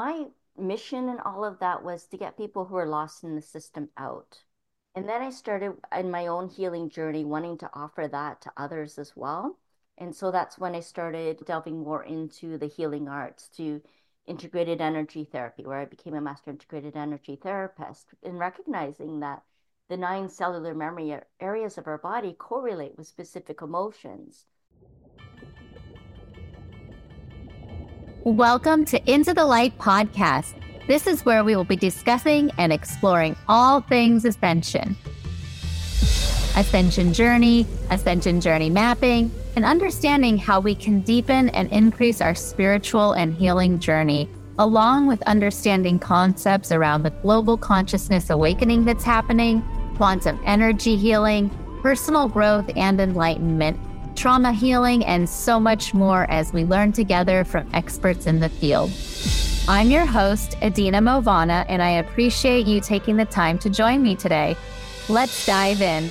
my mission and all of that was to get people who are lost in the system out. And then I started in my own healing journey, wanting to offer that to others as well. And so that's when I started delving more into the healing arts to integrated energy therapy, where I became a master integrated energy therapist, and recognizing that the nine cellular memory areas of our body correlate with specific emotions. Welcome to Into the Light podcast. This is where we will be discussing and exploring all things ascension. Ascension journey, ascension journey mapping, and understanding how we can deepen and increase our spiritual and healing journey, along with understanding concepts around the global consciousness awakening that's happening, quantum energy healing, personal growth and enlightenment trauma healing, and so much more as we learn together from experts in the field. I'm your host, Adina Movana, and I appreciate you taking the time to join me today. Let's dive in.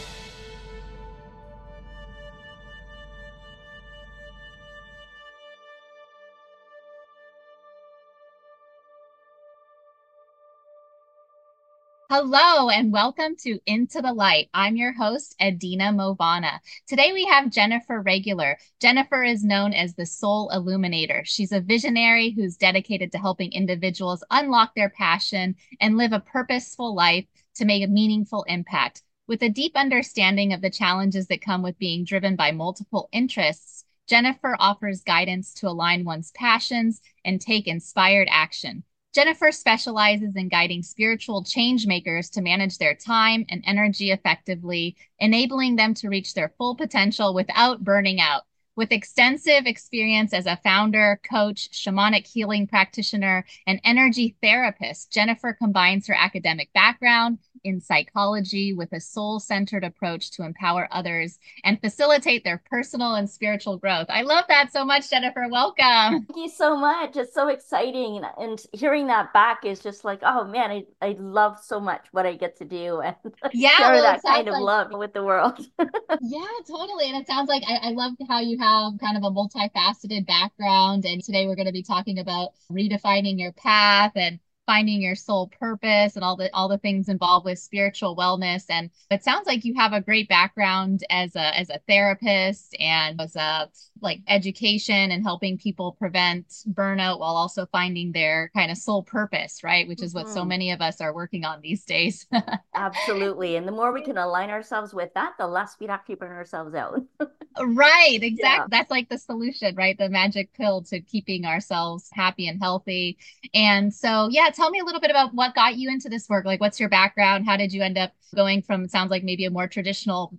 Hello and welcome to Into the Light. I'm your host, Adina Movana. Today we have Jennifer Regular. Jennifer is known as the Soul Illuminator. She's a visionary who's dedicated to helping individuals unlock their passion and live a purposeful life to make a meaningful impact. With a deep understanding of the challenges that come with being driven by multiple interests, Jennifer offers guidance to align one's passions and take inspired action. Jennifer specializes in guiding spiritual change makers to manage their time and energy effectively, enabling them to reach their full potential without burning out. With extensive experience as a founder, coach, shamanic healing practitioner, and energy therapist, Jennifer combines her academic background in psychology with a soul centered approach to empower others and facilitate their personal and spiritual growth. I love that so much, Jennifer. Welcome. Thank you so much. It's so exciting. And hearing that back is just like, oh man, I, I love so much what I get to do and yeah, share well, that kind of like, love with the world. yeah, totally. And it sounds like I, I love how you have kind of a multifaceted background. And today we're going to be talking about redefining your path and finding your soul purpose and all the all the things involved with spiritual wellness and it sounds like you have a great background as a as a therapist and as a like education and helping people prevent burnout while also finding their kind of soul purpose right which is mm-hmm. what so mm-hmm. many of us are working on these days absolutely and the more we can align ourselves with that the less we have to burn ourselves out right exactly yeah. that's like the solution right the magic pill to keeping ourselves happy and healthy and so yeah tell me a little bit about what got you into this work. Like, what's your background? How did you end up going from sounds like maybe a more traditional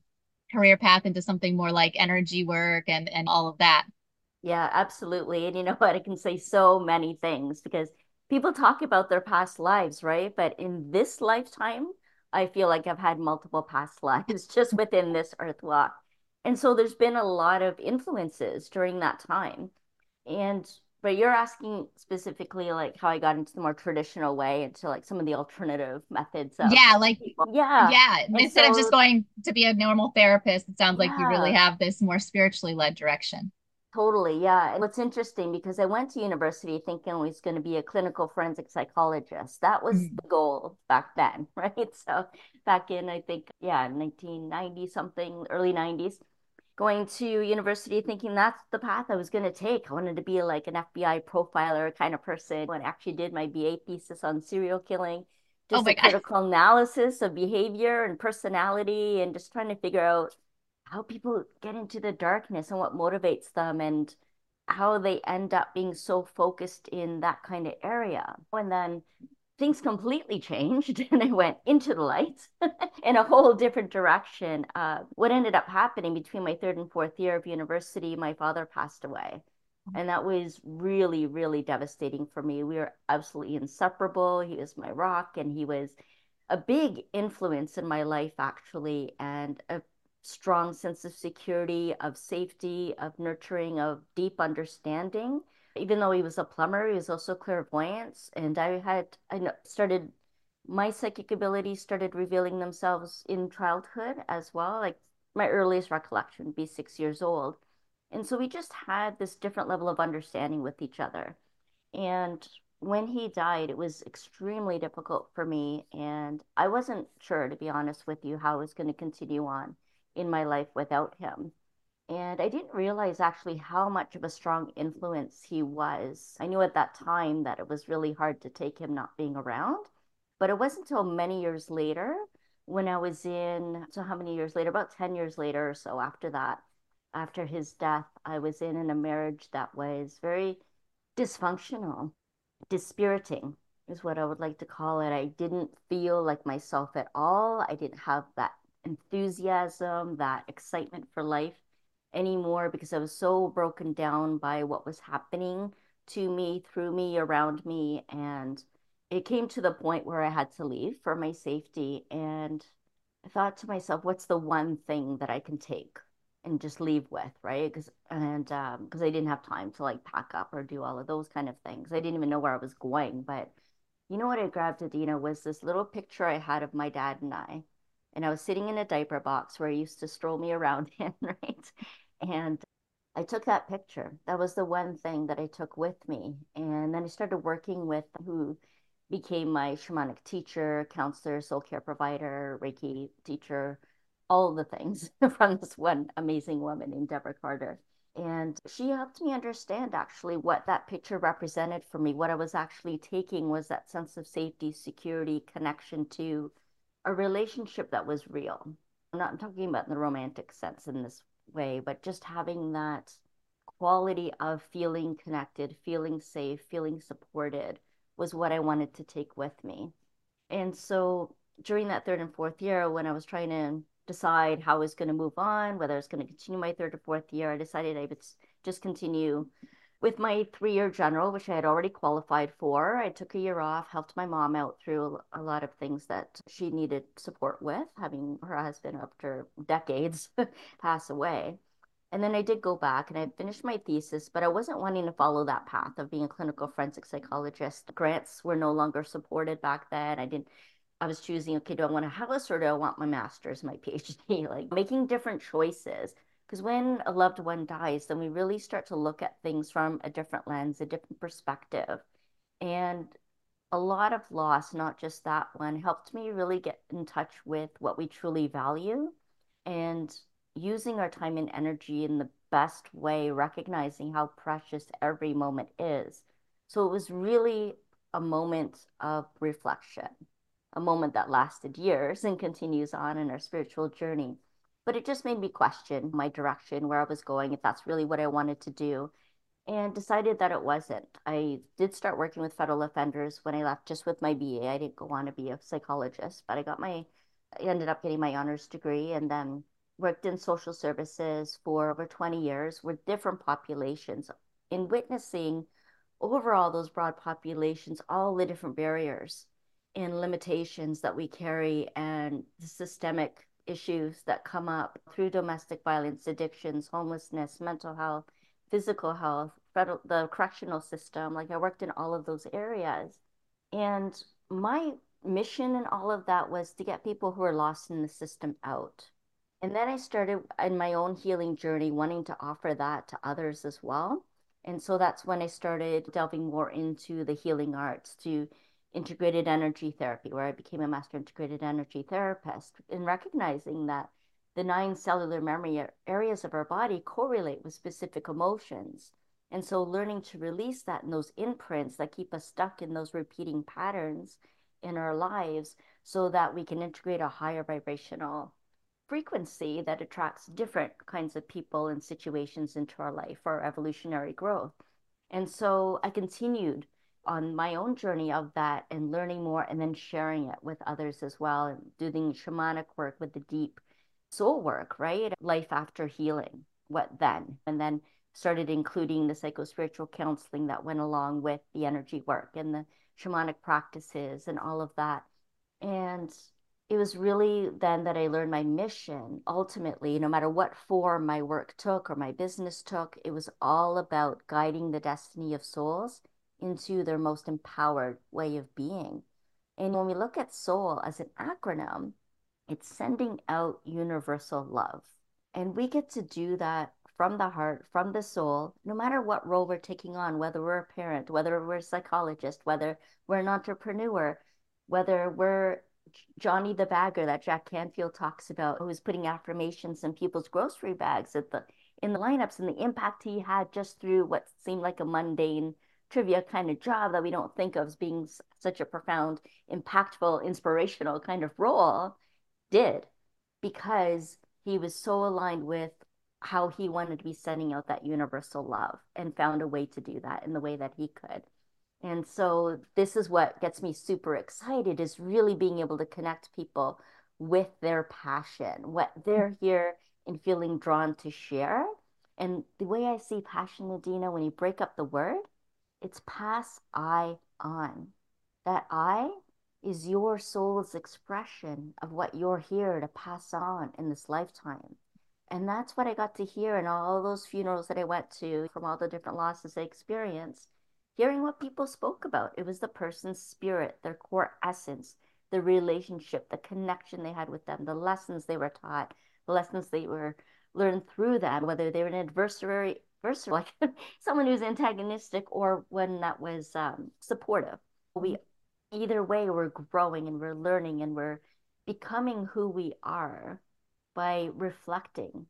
career path into something more like energy work and and all of that? Yeah, absolutely. And you know what? I can say so many things because people talk about their past lives, right? But in this lifetime, I feel like I've had multiple past lives just within this earth walk. And so there's been a lot of influences during that time. And but you're asking specifically like how I got into the more traditional way into like some of the alternative methods. Of yeah, like people. yeah, yeah. And Instead so, of just going to be a normal therapist, it sounds yeah. like you really have this more spiritually led direction. Totally, yeah. And what's interesting because I went to university thinking I was going to be a clinical forensic psychologist. That was mm. the goal back then, right? So back in I think yeah, 1990 something, early 90s going to university thinking that's the path I was going to take. I wanted to be like an FBI profiler kind of person. When I actually did my BA thesis on serial killing, oh just oh a critical analysis of behavior and personality, and just trying to figure out how people get into the darkness and what motivates them and how they end up being so focused in that kind of area. And then things completely changed and I went into the light in a whole different direction. Uh, what ended up happening between my third and fourth year of university, my father passed away. And that was really, really devastating for me. We were absolutely inseparable. He was my rock, and he was a big influence in my life, actually, and a strong sense of security, of safety, of nurturing, of deep understanding even though he was a plumber, he was also clairvoyant. And I had I started my psychic abilities started revealing themselves in childhood as well. Like my earliest recollection would be six years old. And so we just had this different level of understanding with each other. And when he died, it was extremely difficult for me. And I wasn't sure, to be honest with you, how I was going to continue on in my life without him. And I didn't realize actually how much of a strong influence he was. I knew at that time that it was really hard to take him not being around. But it wasn't until many years later when I was in, so how many years later? About 10 years later or so after that, after his death, I was in, in a marriage that was very dysfunctional dispiriting is what I would like to call it. I didn't feel like myself at all. I didn't have that enthusiasm, that excitement for life anymore because I was so broken down by what was happening to me, through me, around me. And it came to the point where I had to leave for my safety. And I thought to myself, what's the one thing that I can take and just leave with, right? Because and um because I didn't have time to like pack up or do all of those kind of things. I didn't even know where I was going, but you know what I grabbed Adina was this little picture I had of my dad and I. And I was sitting in a diaper box where he used to stroll me around in, right? And I took that picture. That was the one thing that I took with me. And then I started working with who became my shamanic teacher, counselor, soul care provider, Reiki teacher, all the things from this one amazing woman named Deborah Carter. And she helped me understand actually what that picture represented for me. What I was actually taking was that sense of safety, security, connection to a relationship that was real. I'm not talking about in the romantic sense in this way, but just having that quality of feeling connected, feeling safe, feeling supported was what I wanted to take with me. And so during that third and fourth year, when I was trying to decide how I was going to move on, whether I was going to continue my third or fourth year. I decided I would just continue with my three year general, which I had already qualified for. I took a year off, helped my mom out through a lot of things that she needed support with, having her husband, after decades, pass away. And then I did go back and I finished my thesis, but I wasn't wanting to follow that path of being a clinical forensic psychologist. Grants were no longer supported back then. I didn't I was choosing, okay, do I want a house or do I want my master's, my PhD? Like making different choices. Because when a loved one dies, then we really start to look at things from a different lens, a different perspective. And a lot of loss, not just that one, helped me really get in touch with what we truly value and using our time and energy in the best way, recognizing how precious every moment is. So it was really a moment of reflection a moment that lasted years and continues on in our spiritual journey. But it just made me question my direction, where I was going, if that's really what I wanted to do, and decided that it wasn't. I did start working with federal offenders when I left just with my BA. I didn't go on to be a psychologist, but I got my, I ended up getting my honors degree and then worked in social services for over 20 years with different populations in witnessing overall those broad populations, all the different barriers and limitations that we carry and the systemic issues that come up through domestic violence, addictions, homelessness, mental health, physical health, federal, the correctional system. Like I worked in all of those areas. And my mission in all of that was to get people who are lost in the system out. And then I started in my own healing journey wanting to offer that to others as well. And so that's when I started delving more into the healing arts to integrated energy therapy, where I became a master integrated energy therapist, in recognizing that the nine cellular memory areas of our body correlate with specific emotions. And so learning to release that and those imprints that keep us stuck in those repeating patterns in our lives so that we can integrate a higher vibrational frequency that attracts different kinds of people and situations into our life for evolutionary growth. And so I continued on my own journey of that and learning more and then sharing it with others as well and doing shamanic work with the deep soul work, right? Life after healing. What then? And then started including the psychospiritual counseling that went along with the energy work and the shamanic practices and all of that. And it was really then that I learned my mission. Ultimately, no matter what form my work took or my business took, it was all about guiding the destiny of souls into their most empowered way of being. And when we look at soul as an acronym, it's sending out universal love. And we get to do that from the heart, from the soul, no matter what role we're taking on, whether we're a parent, whether we're a psychologist, whether we're an entrepreneur, whether we're Johnny the bagger that Jack Canfield talks about, who's putting affirmations in people's grocery bags at the in the lineups and the impact he had just through what seemed like a mundane trivia kind of job that we don't think of as being such a profound, impactful, inspirational kind of role, did because he was so aligned with how he wanted to be sending out that universal love and found a way to do that in the way that he could. And so this is what gets me super excited is really being able to connect people with their passion, what they're mm-hmm. here and feeling drawn to share. And the way I see passion, Adina, when you break up the word, it's pass I on. That I is your soul's expression of what you're here to pass on in this lifetime. And that's what I got to hear in all those funerals that I went to from all the different losses I experienced. Hearing what people spoke about, it was the person's spirit, their core essence, the relationship, the connection they had with them, the lessons they were taught, the lessons they were learned through that, whether they were an adversary, adversary like someone who's antagonistic or one that was um, supportive. We either way we're growing and we're learning and we're becoming who we are by reflecting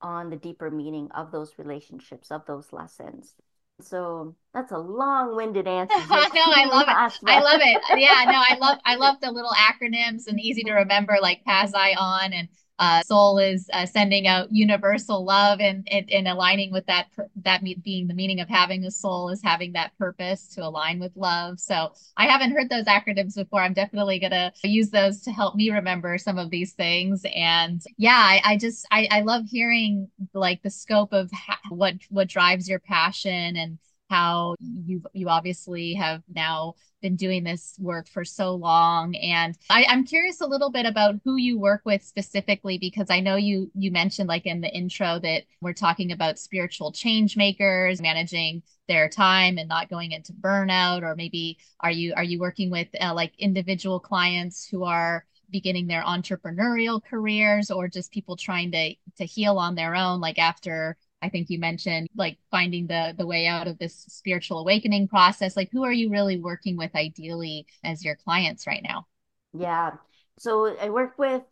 on the deeper meaning of those relationships, of those lessons. So that's a long-winded answer. no, I love it. I love it. Yeah, no, I love I love the little acronyms and easy to remember like Pass I on and uh, soul is uh, sending out universal love and, and aligning with that that being the meaning of having a soul is having that purpose to align with love. So i haven't heard those acronyms before. I'm definitely gonna use those to help me remember some of these things. And yeah i, I just I, I love hearing like the scope of what what drives your passion and how you you obviously have now been doing this work for so long. And I, i'm curious a little bit about who you work with specifically because i know you you mentioned like in the intro that we're talking about spiritual change makers managing their time and not going into burnout or maybe are you are you working with uh, like individual clients who are beginning their entrepreneurial careers or just people trying to to heal on their own like after I think you mentioned like finding the the way out of this spiritual awakening process. Like who are you really working with ideally as your clients right now? Yeah. So I work with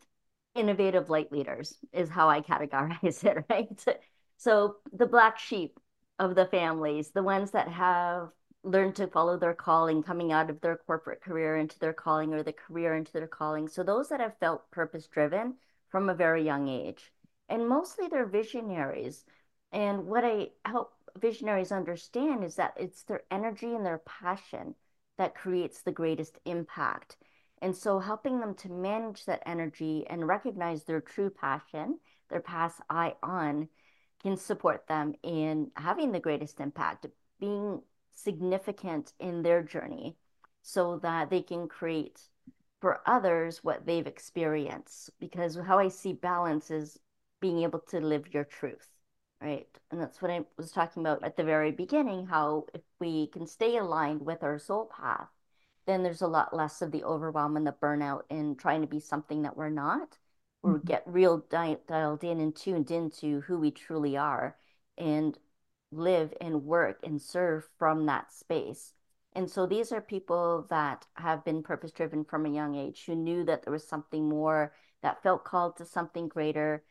innovative light leaders is how I categorize it, right? So the black sheep of the families, the ones that have learned to follow their calling coming out of their corporate career into their calling or the career into their calling. So those that have felt purpose driven from a very young age. And mostly they're visionaries and what I help visionaries understand is that it's their energy and their passion that creates the greatest impact. And so helping them to manage that energy and recognize their true passion, their pass I on, can support them in having the greatest impact, being significant in their journey so that they can create for others what they've experienced. Because how I see balance is being able to live your truth right? And that's what I was talking about at the very beginning how if we can stay aligned with our soul path, then there's a lot less of the overwhelm and the burnout in trying to be something that we're not. Mm-hmm. We get real di- dialed in and tuned into who we truly are and live and work and serve from that space. And so these are people that have been purpose driven from a young age who knew that there was something more that felt called to something greater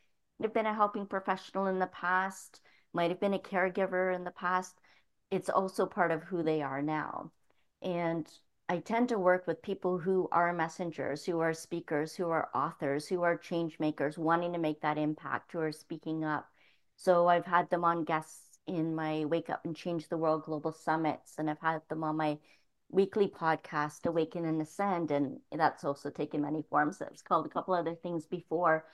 have been a helping professional in the past, might have been a caregiver in the past. It's also part of who they are now. And I tend to work with people who are messengers, who are speakers, who are authors, who are change makers, wanting to make that impact, who are speaking up. So I've had them on guests in my Wake Up and Change the World Global Summits, and I've had them on my weekly podcast, Awaken and Ascend, and that's also taken many forms. It's called a couple other things before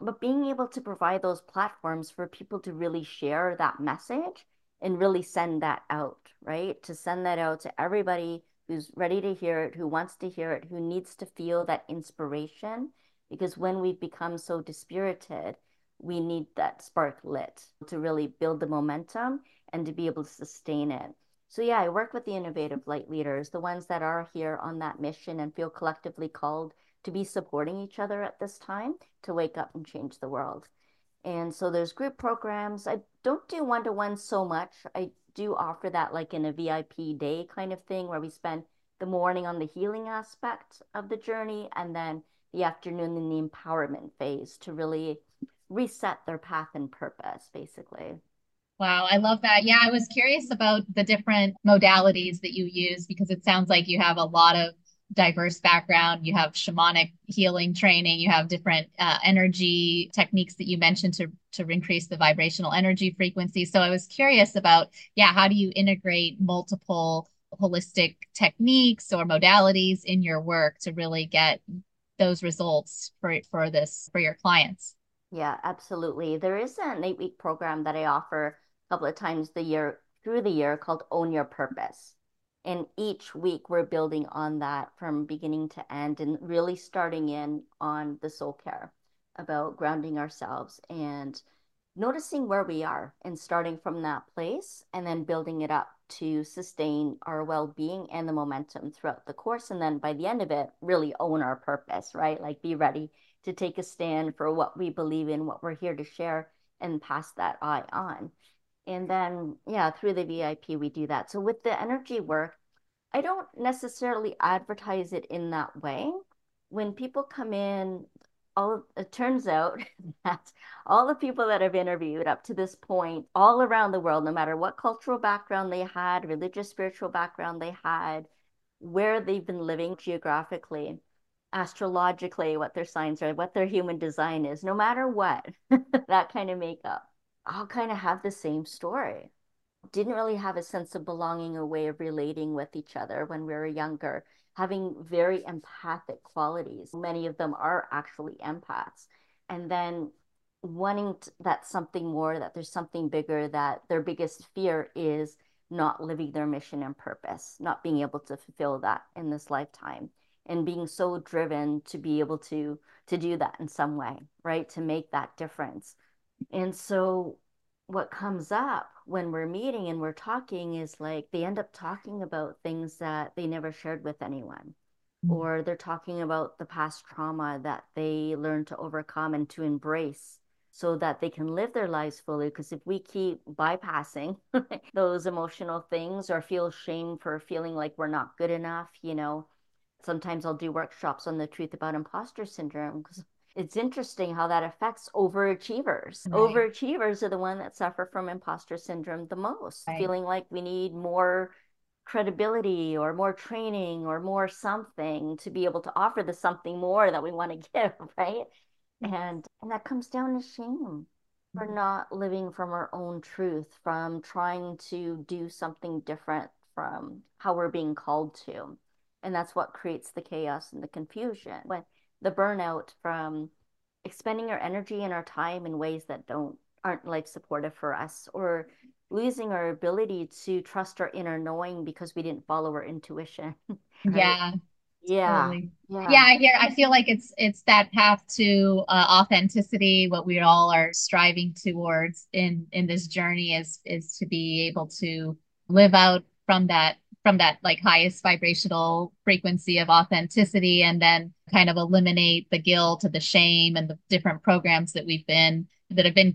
but being able to provide those platforms for people to really share that message and really send that out, right? To send that out to everybody who's ready to hear it, who wants to hear it, who needs to feel that inspiration. Because when we've become so dispirited, we need that spark lit to really build the momentum and to be able to sustain it. So, yeah, I work with the innovative light leaders, the ones that are here on that mission and feel collectively called to be supporting each other at this time to wake up and change the world. And so there's group programs. I don't do one to one so much. I do offer that like in a VIP day kind of thing where we spend the morning on the healing aspect of the journey and then the afternoon in the empowerment phase to really reset their path and purpose, basically. Wow, I love that. Yeah, I was curious about the different modalities that you use because it sounds like you have a lot of diverse background. You have shamanic healing training. You have different uh, energy techniques that you mentioned to to increase the vibrational energy frequency. So I was curious about, yeah, how do you integrate multiple holistic techniques or modalities in your work to really get those results for for this for your clients? Yeah, absolutely. There is an eight week program that I offer a couple of times the year through the year called Own Your Purpose and each week we're building on that from beginning to end and really starting in on the soul care about grounding ourselves and noticing where we are and starting from that place and then building it up to sustain our well-being and the momentum throughout the course. And then by the end of it really own our purpose right? Like be ready to take a stand for what we believe in what we're here to share and pass that eye on and then yeah through the vip we do that so with the energy work I don't necessarily advertise it in that way. When people come in, all it turns out that all the people that I've interviewed up to this point, all around the world, no matter what cultural background they had, religious, spiritual background they had, where they've been living geographically, astrologically, what their signs are, what their human design is, no matter what, that kind of makeup, all kind of have the same story didn't really have a sense of belonging or way of relating with each other when we were younger, having very empathic qualities. Many of them are actually empaths. And then wanting to, that something more, that there's something bigger, that their biggest fear is not living their mission and purpose, not being able to fulfill that in this lifetime and being so driven to be able to to do that in some way, right? To make that difference. And so what comes up when we're meeting and we're talking is like they end up talking about things that they never shared with anyone mm-hmm. or they're talking about the past trauma that they learned to overcome and to embrace so that they can live their lives fully because if we keep bypassing those emotional things or feel shame for feeling like we're not good enough you know sometimes i'll do workshops on the truth about imposter syndrome because it's interesting how that affects overachievers. Right. Overachievers are the one that suffer from imposter syndrome the most, right. feeling like we need more credibility or more training or more something to be able to offer the something more that we want to give, right? And and that comes down to shame for mm-hmm. not living from our own truth, from trying to do something different from how we're being called to. And that's what creates the chaos and the confusion. When the burnout from expending our energy and our time in ways that don't aren't life supportive for us or losing our ability to trust our inner knowing because we didn't follow our intuition right? yeah yeah. Totally. yeah yeah i hear i feel like it's it's that path to uh, authenticity what we all are striving towards in in this journey is is to be able to live out from that from that like highest vibrational frequency of authenticity and then kind of eliminate the guilt and the shame and the different programs that we've been that have been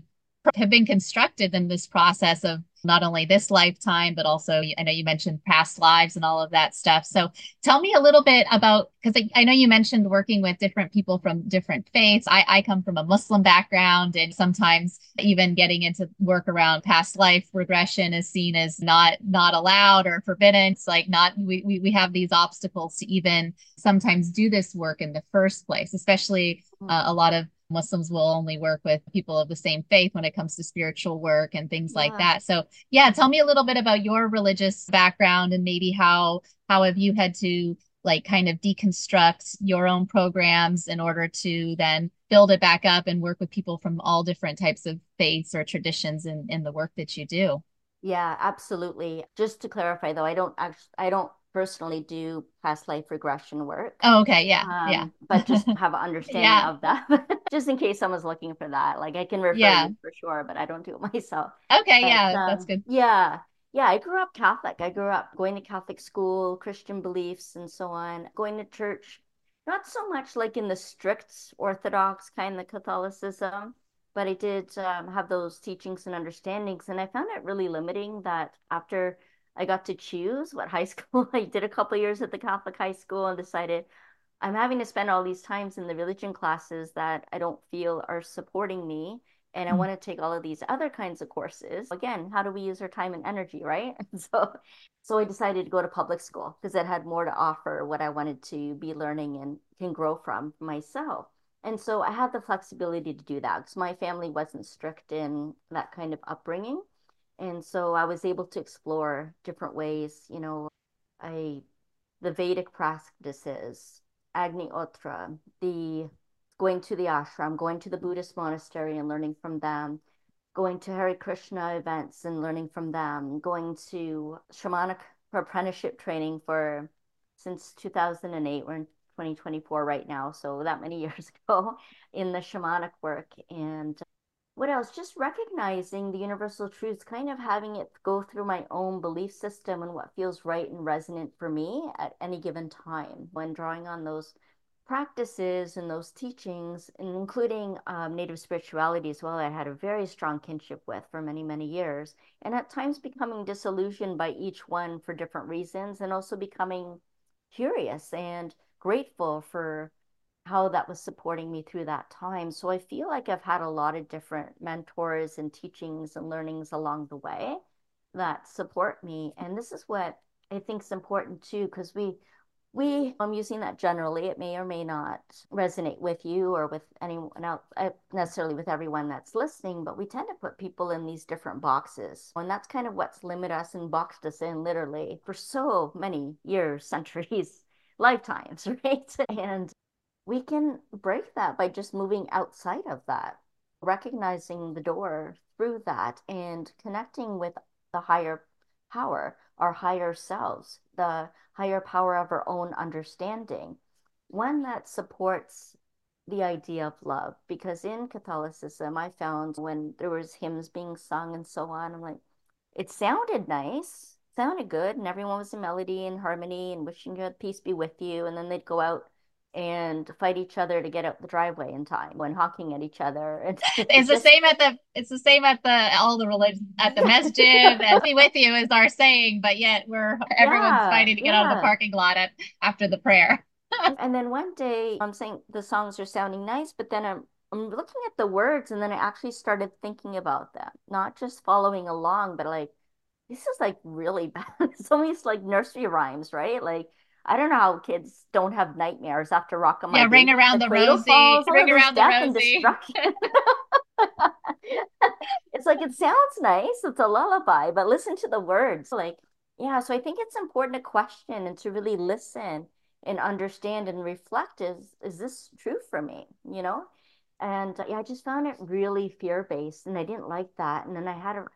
have been constructed in this process of not only this lifetime, but also I know you mentioned past lives and all of that stuff. So tell me a little bit about because I, I, know you mentioned working with different people from different faiths. I, I come from a Muslim background, and sometimes even getting into work around past life regression is seen as not not allowed or forbidden. It's like not we we, we have these obstacles to even sometimes do this work in the first place, especially uh, a lot of Muslims will only work with people of the same faith when it comes to spiritual work and things yeah. like that. So, yeah, tell me a little bit about your religious background and maybe how how have you had to like kind of deconstruct your own programs in order to then build it back up and work with people from all different types of faiths or traditions in in the work that you do. Yeah, absolutely. Just to clarify though, I don't actually I don't personally do past life regression work. Oh, okay. Yeah. Um, yeah. but just have an understanding yeah. of that, just in case someone's looking for that. Like I can refer yeah. you for sure, but I don't do it myself. Okay. But, yeah. Um, that's good. Yeah. Yeah. I grew up Catholic. I grew up going to Catholic school, Christian beliefs, and so on, going to church. Not so much like in the strict Orthodox kind of Catholicism, but I did um, have those teachings and understandings. And I found it really limiting that after I got to choose what high school I did a couple years at the Catholic high school and decided I'm having to spend all these times in the religion classes that I don't feel are supporting me. And I mm-hmm. want to take all of these other kinds of courses. Again, how do we use our time and energy, right? So so I decided to go to public school because it had more to offer what I wanted to be learning and can grow from myself. And so I had the flexibility to do that because my family wasn't strict in that kind of upbringing. And so I was able to explore different ways, you know, I the Vedic practices, Agni-hotra, the going to the ashram, going to the Buddhist monastery and learning from them, going to Hare Krishna events and learning from them, going to shamanic apprenticeship training for since 2008. We're in 2024 right now, so that many years ago in the shamanic work. And what else? Just recognizing the universal truths, kind of having it go through my own belief system and what feels right and resonant for me at any given time when drawing on those practices and those teachings, including um, native spirituality as well, I had a very strong kinship with for many, many years. And at times becoming disillusioned by each one for different reasons, and also becoming curious and grateful for how that was supporting me through that time. So I feel like I've had a lot of different mentors and teachings and learnings along the way that support me. And this is what I think is important too, because we we i'm using that generally it may or may not resonate with you or with anyone else uh, necessarily with everyone that's listening but we tend to put people in these different boxes and that's kind of what's limited us and boxed us in literally for so many years centuries lifetimes right and we can break that by just moving outside of that recognizing the door through that and connecting with the higher power our higher selves, the higher power of our own understanding, one that supports the idea of love. Because in Catholicism, I found when there was hymns being sung and so on, I'm like, it sounded nice, sounded good, and everyone was in melody and harmony and wishing you peace be with you. And then they'd go out and fight each other to get out the driveway in time when honking at each other. It's, it's the same at the it's the same at the all the religions at the masjid and be with you is our saying, but yet we're everyone's yeah, fighting to get yeah. out of the parking lot at, after the prayer. and then one day I'm saying the songs are sounding nice, but then I'm I'm looking at the words and then I actually started thinking about them, not just following along, but like this is like really bad. it's almost like nursery rhymes, right? Like I don't know how kids don't have nightmares after Rock Yeah, ring around the, the rosy. Falls, ring around the rosy. it's like it sounds nice. It's a lullaby, but listen to the words. Like, yeah, so I think it's important to question and to really listen and understand and reflect is is this true for me, you know? And uh, yeah, I just found it really fear-based and I didn't like that. And then I had a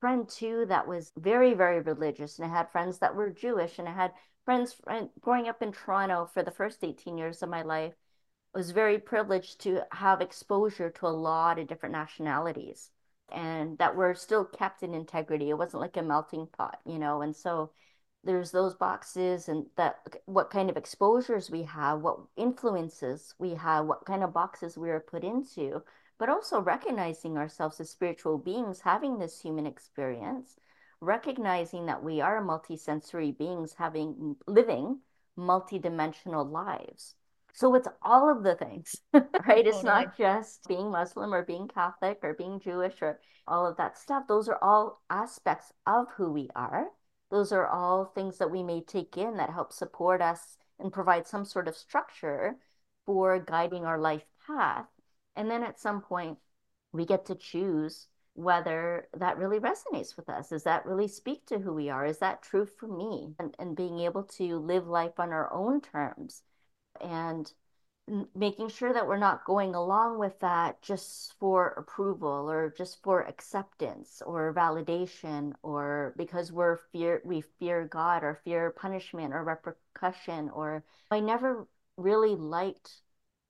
friend too that was very very religious and I had friends that were Jewish and I had friends growing up in Toronto for the first 18 years of my life I was very privileged to have exposure to a lot of different nationalities and that were still kept in integrity. It wasn't like a melting pot, you know. And so there's those boxes and that what kind of exposures we have, what influences we have, what kind of boxes we are put into, but also recognizing ourselves as spiritual beings having this human experience recognizing that we are multisensory beings having living multidimensional lives. So it's all of the things, right? It's not just being Muslim or being Catholic or being Jewish or all of that stuff. Those are all aspects of who we are. Those are all things that we may take in that help support us and provide some sort of structure for guiding our life path. And then at some point, we get to choose whether that really resonates with us. Does that really speak to who we are? Is that true for me? And, and being able to live life on our own terms and making sure that we're not going along with that just for approval or just for acceptance or validation or because we're fear we fear God or fear punishment or repercussion or I never really liked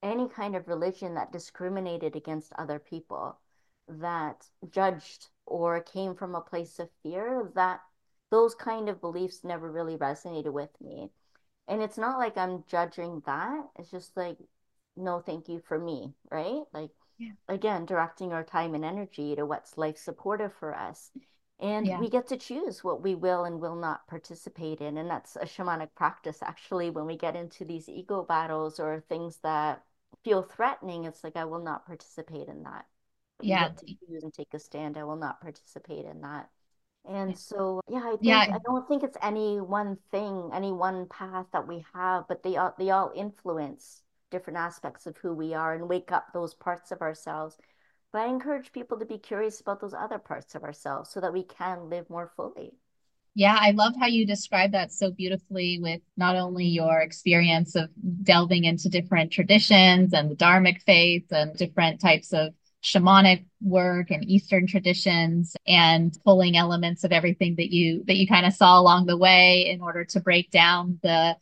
any kind of religion that discriminated against other people that judged or came from a place of fear that those kind of beliefs never really resonated with me. And it's not like i'm judging that. It's just like no thank you for me right? Like yeah. again directing our time and energy to what's life supportive for us. And yeah. we get to choose what we will and will not participate in. And that's a shamanic practice actually when we get into these ego battles or things that feel threatening it's like i will not participate in that yeah to choose and take a stand i will not participate in that and so, yeah, I think yeah. I don't think it's any one thing, any one path that we have, but they all they all influence different aspects of who we are and wake up those parts of ourselves. But I encourage people to be curious about those other parts of ourselves so that we can live more fully. Yeah, I love how you describe that so beautifully with not only your experience of delving into different traditions and the Dharmic faith and different types of shamanic work and eastern traditions and pulling elements of everything that you that you kind of saw along the way in order to break down the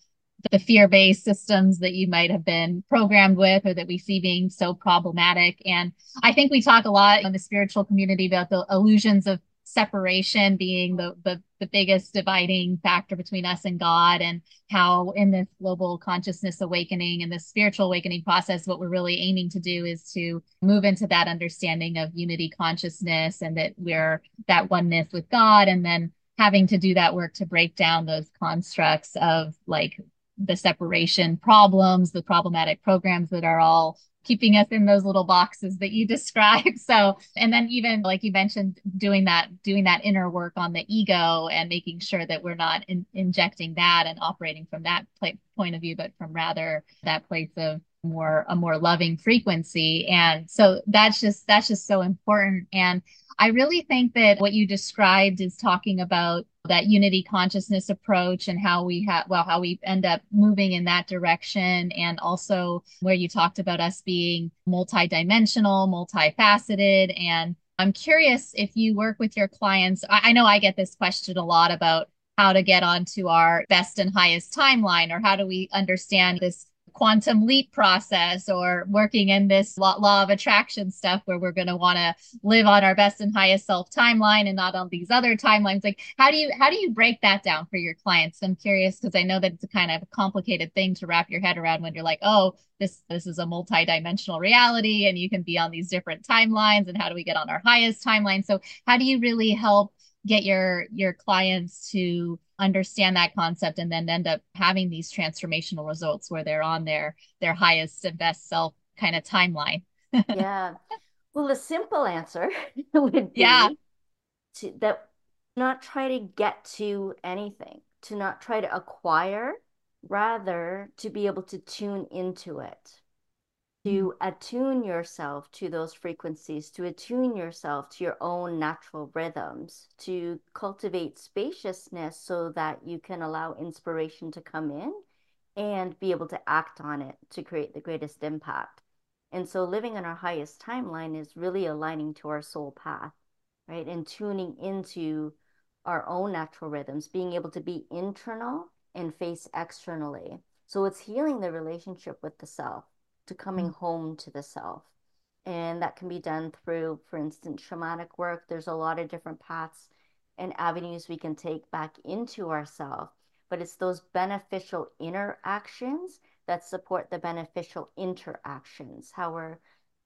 the fear-based systems that you might have been programmed with or that we see being so problematic. And i think we talk a lot in the spiritual community about the illusions of separation being the, the the biggest dividing factor between us and God, and how in this global consciousness awakening and this spiritual awakening process, what we're really aiming to do is to move into that understanding of unity consciousness and that we're that oneness with God, and then having to do that work to break down those constructs of like the separation problems, the problematic programs that are all keeping us in those little boxes that you described. So, and then even like you mentioned, doing that, doing that inner work on the ego and making sure that we're not in, injecting that and operating from that point of view, but from rather that place of more a more loving frequency. And so that's just that's just so important. And I really think that what you described is talking about that unity consciousness approach and how we have well how we end up moving in that direction and also where you talked about us being multidimensional multifaceted. And i'm curious if you work with your clients I, I know i get this question a lot about how to get onto our best and highest timeline or how do we understand this quantum leap process or working in this law, law of attraction stuff where we're going to want to live on our best and highest self timeline and not on these other timelines. Like how do you how do you break that down for your clients? I'm curious because i know that it's a kind of a complicated thing to wrap your head around when you're like oh this this is a multi-dimensional reality and you can be on these different timelines and how do we get on our highest timeline? So how do you really help get your your clients to understand that concept and then end up having these transformational results where they're on their their highest and best self kind of timeline. Yeah. Well the simple answer would be yeah. to that not try to get to anything to not try to acquire rather to be able to tune into it to attune yourself to those frequencies, to attune yourself to your own natural rhythms, to cultivate spaciousness so that you can allow inspiration to come in and be able to act on it to create the greatest impact. And so living in our highest timeline is really aligning to our soul path, right? And tuning into our own natural rhythms, being able to be internal and face externally. So it's healing the relationship with the self to coming mm-hmm. home to the self. And that can be done through, for instance, shamanic work. There's a lot of different paths and avenues we can take back into ourself. But it's those beneficial interactions that support the beneficial interactions, how we're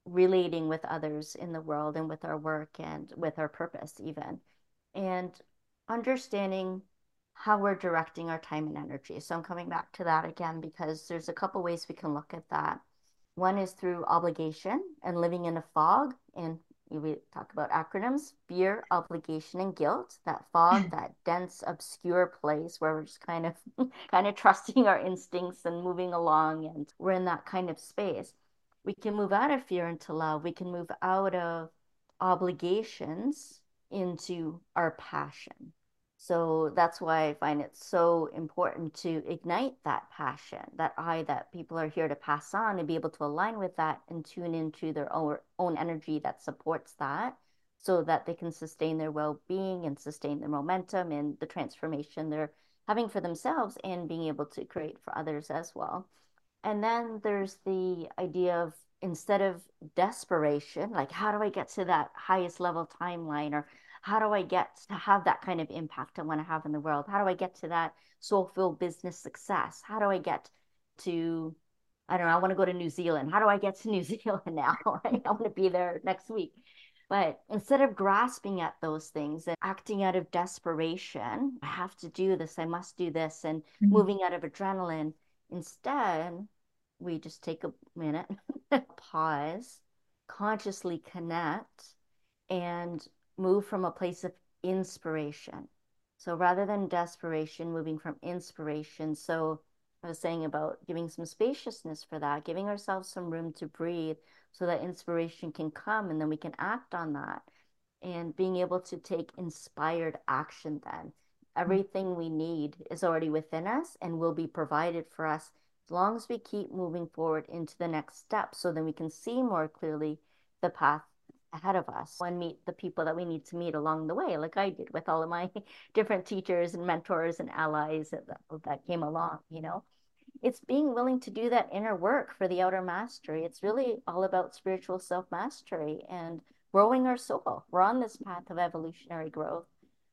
relating with others in the world and with our work and with our purpose, even. And understanding how we're directing our time and energy. So I'm coming back to that again because there's a couple ways we can look at that. One is through obligation and living in a fog. And we talk about acronyms fear, obligation, and guilt. That fog, that dense, obscure place where we're just kind of kind of trusting our instincts and moving along and we're in that kind of space. We can move out of fear into love. We can move out of obligations into our passion. So that's why I find it so important to ignite that passion, that I that people are here to pass on and be able to align with that and tune into their own, own energy that supports that so that they can sustain their well-being and sustain their momentum and the transformation they're having for themselves and being able to create for others as well. And then there's the idea of instead of desperation, like how do I get to that highest level timeline or how do I get to have that kind of impact I want to have in the world? How do I get to that soulful business success? How do I get to I don't know, I want to go to New Zealand. How do I get to New Zealand now? Right? I want to be there next week. But instead of grasping at those things and acting out of desperation, I have to do this, I must do this, and mm-hmm. moving out of adrenaline, instead, we just take a minute, pause, consciously connect, and move from a place of inspiration. So rather than desperation, moving from inspiration. So I was saying about giving some spaciousness for that, giving ourselves some room to breathe so that inspiration can come and then we can act on that. And being able to take inspired action then. Mm-hmm. Everything we need is already within us and will be provided for us as long as we keep moving forward into the next step so then we can see more clearly the path ahead of us and meet the people that we need to meet along the way, like I did with all of my different teachers and mentors and allies that, that came along, you know. It's being willing to do that inner work for the outer mastery. It's really all about spiritual self mastery and growing our soul. We're on this path of evolutionary growth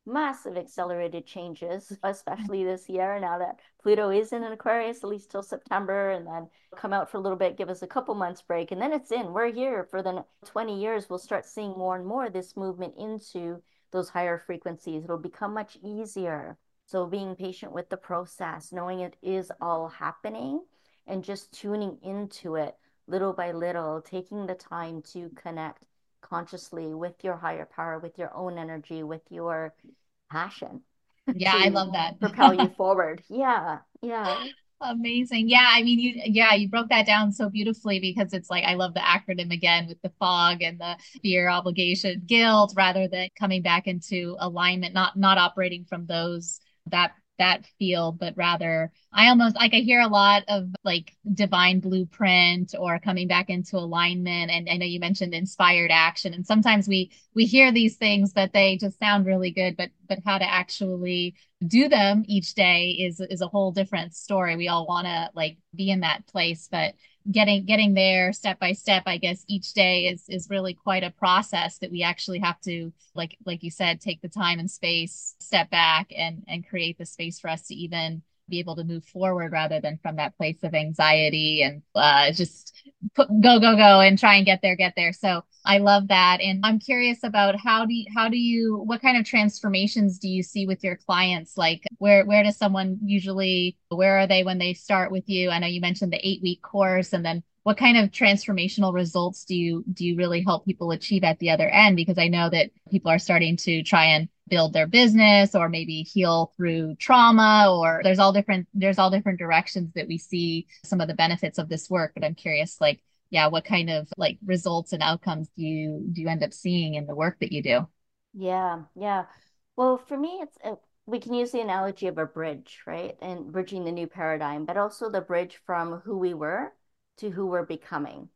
massive accelerated changes, especially this year now that Pluto is in an Aquarius, at least till September, and then come out for a little bit, give us a couple months break, and then it's in. We're here for the 20 years. We'll start seeing more and more this movement into those higher frequencies. It'll become much easier. So being patient with the process, knowing it is all happening, and just tuning into it little by little, taking the time to connect consciously with your higher power, with your own energy, with your passion. Yeah, I love that. propel you forward. Yeah, yeah. Amazing. Yeah, I mean, you, yeah, you broke that down so beautifully because it's like, I love the acronym again with the fog and the fear, obligation, guilt, rather than coming back into alignment, not, not operating from those, that that feel, but rather I almost like I hear a lot of like divine blueprint or coming back into alignment. And I know you mentioned inspired action. And sometimes we we hear these things that they just sound really good, but but how to actually do them each day is is a whole different story. We all want to like be in that place, but getting getting there step by step i guess each day is is really quite a process that we actually have to like like you said take the time and space step back and and create the space for us to even be able to move forward rather than from that place of anxiety and uh, just put, go go go and try and get there get there. So i love that. And i'm curious about how do you how do you what kind of transformations do you see with your clients? Like where where does someone usually where are they when they start with you? I know you mentioned the eight week course and then what kind of transformational results do you do you really help people achieve at the other end? Because i know that people are starting to try and build their business or maybe heal through trauma or there's all different there's all different directions that we see some of the benefits of this work. But i'm curious like yeah what kind of like results and outcomes do you do you end up seeing in the work that you do? Yeah yeah. Well for me it's a, uh, we can use the analogy of a bridge right? And bridging the new paradigm but also the bridge from who we were to who we're becoming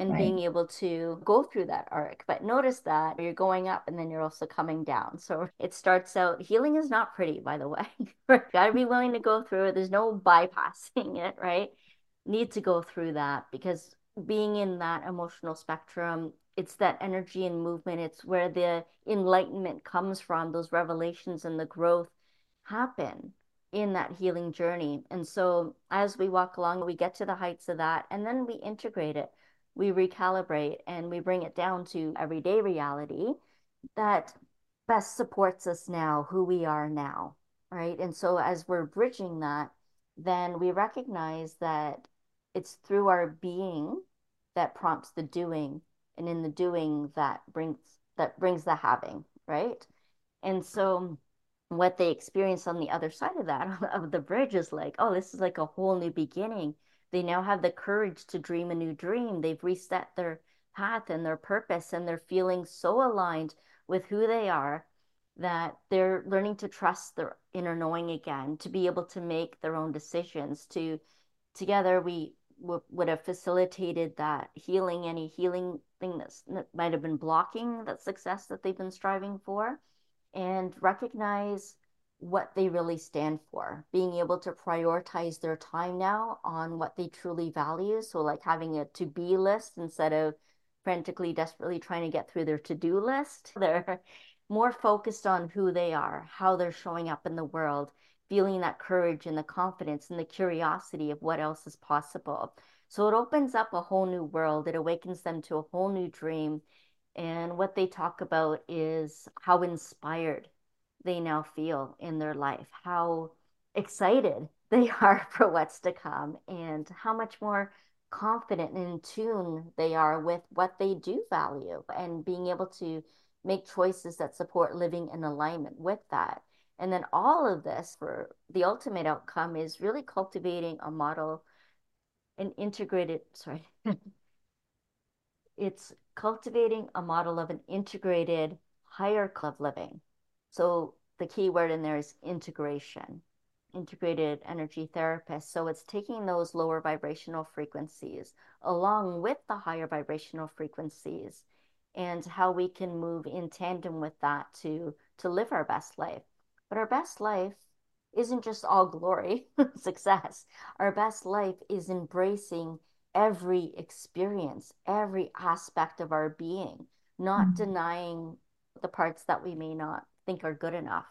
and right. being able to go through that arc. But notice that you're going up and then you're also coming down. So it starts out healing is not pretty, by the way. Got to be willing to go through it. There's no bypassing it, right? Need to go through that because being in that emotional spectrum, it's that energy and movement. It's where the enlightenment comes from, those revelations and the growth happen in that healing journey. And so as we walk along, we get to the heights of that and then we integrate it we recalibrate and we bring it down to everyday reality that best supports us now, who we are now, right? And so as we're bridging that, then we recognize that it's through our being that prompts the doing, and in the doing that brings that brings the having, right? And so what they experience on the other side of that of the bridge is like, oh, this is like a whole new beginning they now have the courage to dream a new dream. They've reset their path and their purpose, and they're feeling so aligned with who they are that they're learning to trust their inner knowing again, to be able to make their own decisions. To together, we w- would have facilitated that healing, any healing thing that's, that might have been blocking that success that they've been striving for, and recognize what they really stand for, being able to prioritize their time now on what they truly value. So, like having a to be list instead of frantically, desperately trying to get through their to do list. They're more focused on who they are, how they're showing up in the world, feeling that courage and the confidence and the curiosity of what else is possible. So it opens up a whole new world. It awakens them to a whole new dream. And what they talk about is how inspired they now feel in their life, how excited they are for what's to come, and how much more confident and in tune they are with what they do value and being able to make choices that support living in alignment with that. And then all of this for the ultimate outcome is really cultivating a model, an integrated, sorry, it's cultivating a model of an integrated higher club living. So the key word in there is integration, integrated energy therapist. So it's taking those lower vibrational frequencies along with the higher vibrational frequencies and how we can move in tandem with that to to live our best life. But our best life isn't just all glory, success. Our best life is embracing every experience, every aspect of our being, not mm-hmm. denying the parts that we may not think are good enough,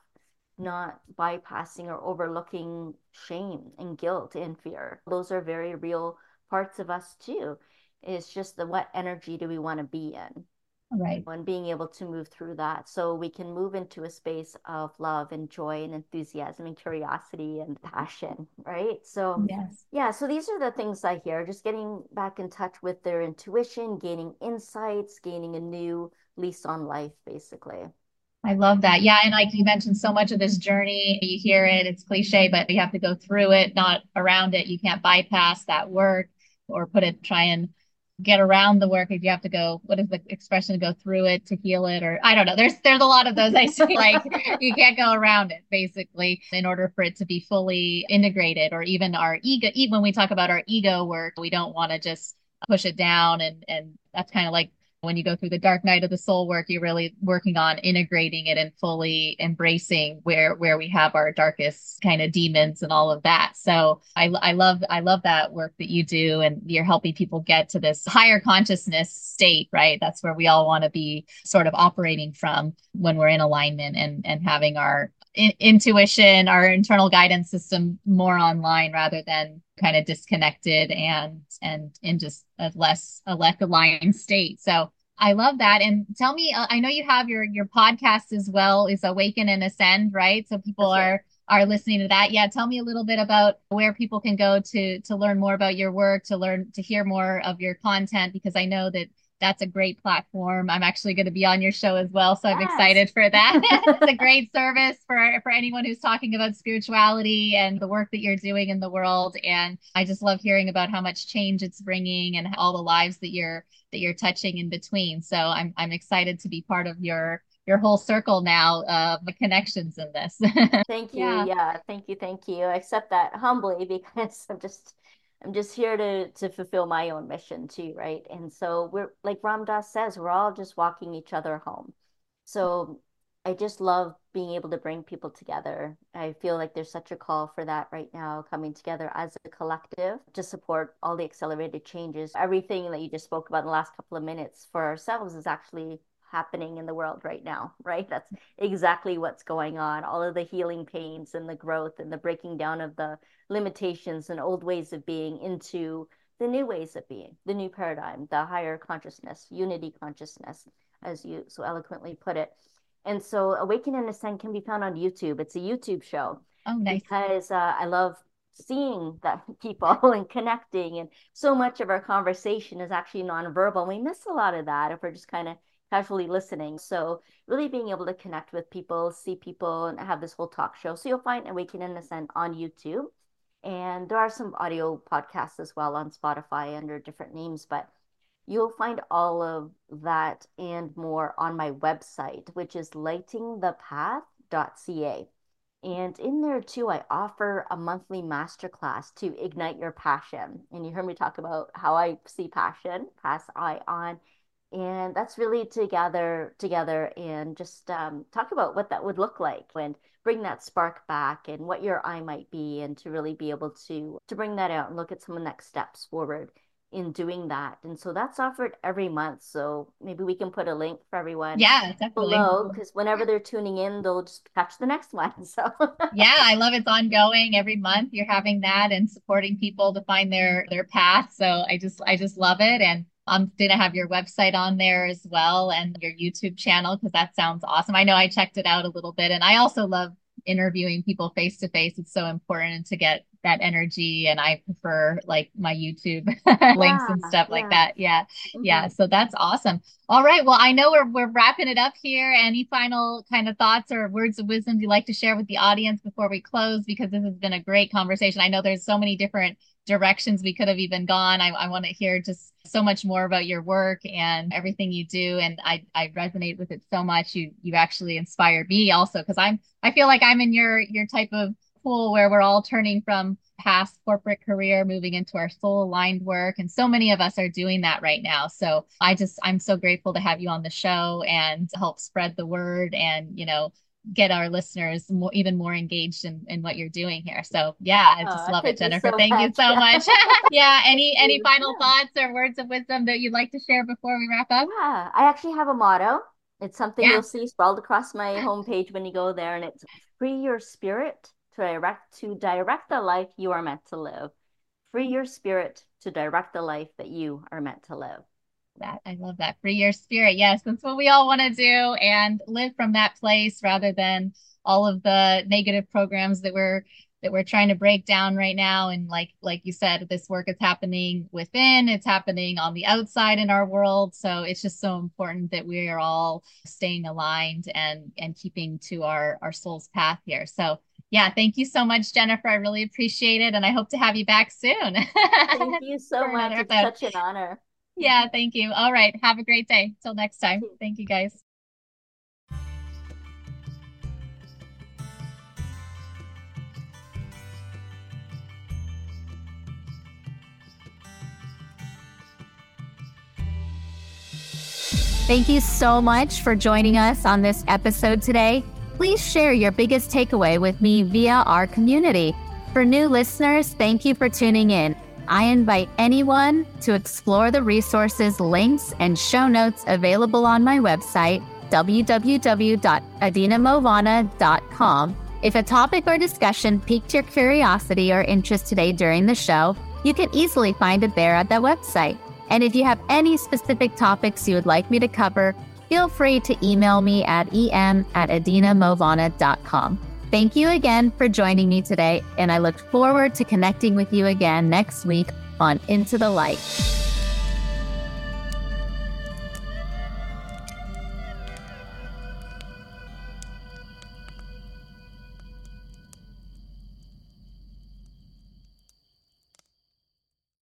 not bypassing or overlooking shame and guilt and fear. Those are very real parts of us too. It's just the what energy do we want to be in? right and being able to move through that so we can move into a space of love and joy and enthusiasm and curiosity and passion right so yes yeah so these are the things i hear just getting back in touch with their intuition gaining insights gaining a new lease on life basically I love that. Yeah. And like you mentioned, so much of this journey, you hear it, it's cliche, but you have to go through it, not around it. You can't bypass that work or put it, try and get around the work if you have to go what is the expression go through it to heal it or i don't know there's there's a lot of those i see like you can't go around it basically in order for it to be fully integrated or even our ego even when we talk about our ego work we don't want to just push it down and and that's kind of like when you go through the dark night of the soul work you're really working on integrating it and fully embracing where where we have our darkest kind of demons and all of that. So i i love i love that work that you do and you're helping people get to this higher consciousness state right? That's where we all want to be sort of operating from when we're in alignment and and having our in- intuition our internal guidance system more online rather than kind of disconnected and and in just a less a less aligned state. So I love that. And tell me, uh, I know you have your your podcast as well. Is Awaken and Ascend, right? So people are are listening to that. Yeah, tell me a little bit about where people can go to to learn more about your work, to learn to hear more of your content, because I know that that's a great platform. I'm actually going to be on your show as well, so I'm excited for that. it's a great service for for anyone who's talking about spirituality and the work that you're doing in the world. And I just love hearing about how much change it's bringing and all the lives that you're that you're touching in between. So I'm I'm excited to be part of your your whole circle now of the connections in this. thank you. Yeah. yeah, thank you, thank you. I accept that humbly because I'm just I'm just here to to fulfill my own mission too, right? And so we're like Ram Dass says, we're all just walking each other home. So I just love being able to bring people together. I feel like there's such a call for that right now, coming together as a collective to support all the accelerated changes. Everything that you just spoke about in the last couple of minutes for ourselves is actually happening in the world right now, right? That's exactly what's going on. All of the healing pains and the growth and the breaking down of the limitations and old ways of being into the new ways of being, the new paradigm, the higher consciousness, unity consciousness, as you so eloquently put it. And so Awaken and Ascend can be found on YouTube. It's a YouTube show. Oh, nice. Because uh, I love seeing that people and connecting and so much of our conversation is actually nonverbal. And we miss a lot of that if we're just kind of casually listening. So really being able to connect with people, see people, and have this whole talk show. So you'll find Awaken and Ascend on YouTube. And there are some audio podcasts as well on Spotify under different names, but you'll find all of that and more on my website, which is lightingthepath.ca. And in there too, I offer a monthly masterclass to ignite your passion. And you heard me talk about how I see passion, pass I on and that's really to gather together and just um, talk about what that would look like and bring that spark back and what your eye might be and to really be able to to bring that out and look at some of the next steps forward in doing that. And so that's offered every month. So maybe we can put a link for everyone. Yeah, definitely. Below because whenever they're tuning in, they'll just catch the next one. So yeah, I love it's ongoing every month. You're having that and supporting people to find their their path. So I just I just love it. And I'm going to have your website on there as well and your YouTube channel because that sounds awesome. I know I checked it out a little bit and I also love interviewing people face to face. It's so important to get that energy and I prefer like my YouTube yeah, links and stuff yeah. like that. Yeah. Mm-hmm. Yeah. So that's awesome. All right. Well, I know we're we're wrapping it up here. Any final kind of thoughts or words of wisdom you'd like to share with the audience before we close? Because this has been a great conversation. I know there's so many different directions we could have even gone. I, I want to hear just so much more about your work and everything you do. And I, I resonate with it so much. You you actually inspire me also because I'm I feel like I'm in your your type of pool where we're all turning from past corporate career moving into our soul aligned work and so many of us are doing that right now so i just i'm so grateful to have you on the show and help spread the word and you know get our listeners more, even more engaged in, in what you're doing here. So yeah, I just oh, love it, Jennifer. So thank much. you so much. yeah. Any any final yeah. thoughts or words of wisdom that you'd like to share before we wrap up? Yeah, I actually have a motto. It's something yeah. you'll see sprawled across my homepage when you go there, and it's free your spirit to direct to direct the life you are meant to live. Free your spirit to direct the life that you are meant to live that. I love that. Free your spirit. Yes, that's what we all want to do and live from that place rather than all of the negative programs that we're that we're trying to break down right now. And like like you said this work is happening within it's happening on the outside in our world. So it's just so important that we are all staying aligned and and keeping to our our soul's path here. So yeah thank you so much jennifer. I really appreciate it and i hope to have you back soon. Thank you so much. It's such an honor yeah, thank you. All right. Have a great day. Till next time. Thank you, guys. Thank you so much for joining us on this episode today. Please share your biggest takeaway with me via our community. For new listeners, thank you for tuning in. I invite anyone to explore the resources, links, and show notes available on my website, www.adinamovana.com. If a topic or discussion piqued your curiosity or interest today during the show, you can easily find it there at that website. And if you have any specific topics you would like me to cover, feel free to email me at em at adinamovana.com. Thank you again for joining me today, and I look forward to connecting with you again next week on Into the Light.